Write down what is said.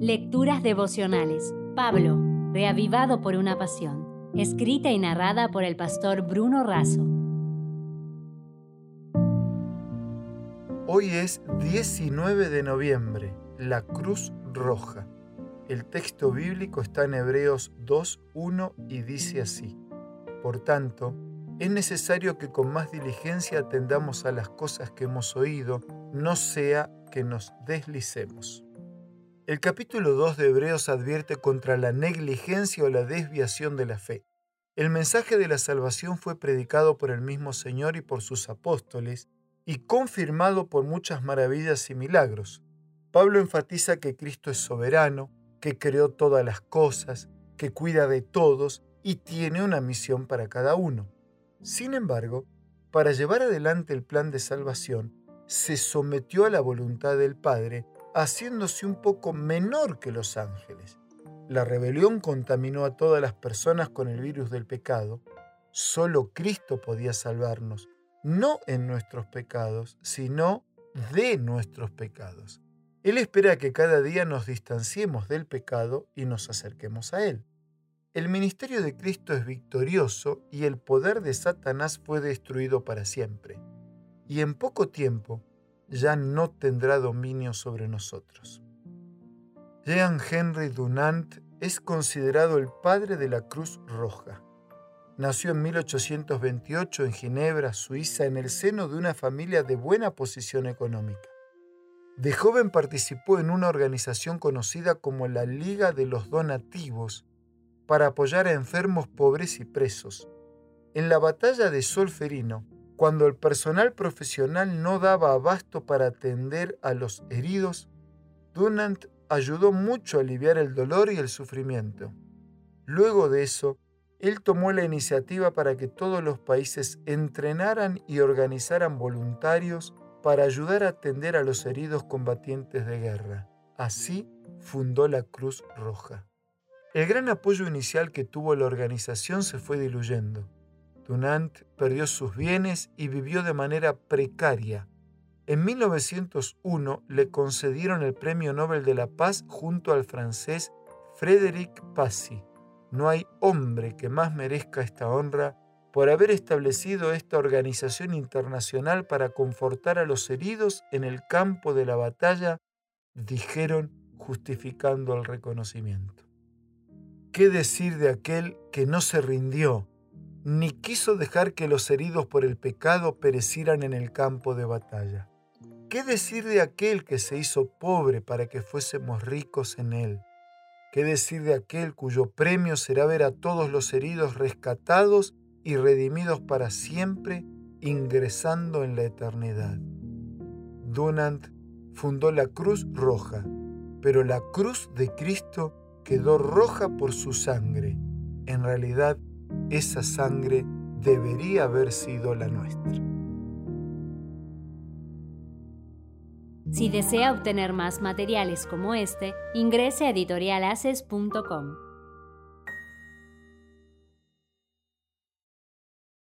Lecturas devocionales. Pablo, reavivado por una pasión. Escrita y narrada por el pastor Bruno Razo. Hoy es 19 de noviembre, la Cruz Roja. El texto bíblico está en Hebreos 2, 1 y dice así. Por tanto, es necesario que con más diligencia atendamos a las cosas que hemos oído, no sea que nos deslicemos. El capítulo 2 de Hebreos advierte contra la negligencia o la desviación de la fe. El mensaje de la salvación fue predicado por el mismo Señor y por sus apóstoles y confirmado por muchas maravillas y milagros. Pablo enfatiza que Cristo es soberano, que creó todas las cosas, que cuida de todos y tiene una misión para cada uno. Sin embargo, para llevar adelante el plan de salvación, se sometió a la voluntad del Padre haciéndose un poco menor que los ángeles. La rebelión contaminó a todas las personas con el virus del pecado. Solo Cristo podía salvarnos, no en nuestros pecados, sino de nuestros pecados. Él espera que cada día nos distanciemos del pecado y nos acerquemos a Él. El ministerio de Cristo es victorioso y el poder de Satanás fue destruido para siempre. Y en poco tiempo ya no tendrá dominio sobre nosotros. Jean Henry Dunant es considerado el padre de la Cruz Roja. Nació en 1828 en Ginebra, Suiza, en el seno de una familia de buena posición económica. De joven participó en una organización conocida como la Liga de los Donativos para apoyar a enfermos pobres y presos. En la batalla de Solferino, cuando el personal profesional no daba abasto para atender a los heridos, Dunant ayudó mucho a aliviar el dolor y el sufrimiento. Luego de eso, él tomó la iniciativa para que todos los países entrenaran y organizaran voluntarios para ayudar a atender a los heridos combatientes de guerra. Así fundó la Cruz Roja. El gran apoyo inicial que tuvo la organización se fue diluyendo. Dunant perdió sus bienes y vivió de manera precaria. En 1901 le concedieron el Premio Nobel de la Paz junto al francés Frédéric Passy. No hay hombre que más merezca esta honra por haber establecido esta organización internacional para confortar a los heridos en el campo de la batalla, dijeron justificando el reconocimiento. ¿Qué decir de aquel que no se rindió, ni quiso dejar que los heridos por el pecado perecieran en el campo de batalla. ¿Qué decir de aquel que se hizo pobre para que fuésemos ricos en él? ¿Qué decir de aquel cuyo premio será ver a todos los heridos rescatados y redimidos para siempre, ingresando en la eternidad? Dunant fundó la Cruz Roja, pero la cruz de Cristo quedó roja por su sangre. En realidad, esa sangre debería haber sido la nuestra. Si desea obtener más materiales como este, ingrese a editorialaces.com.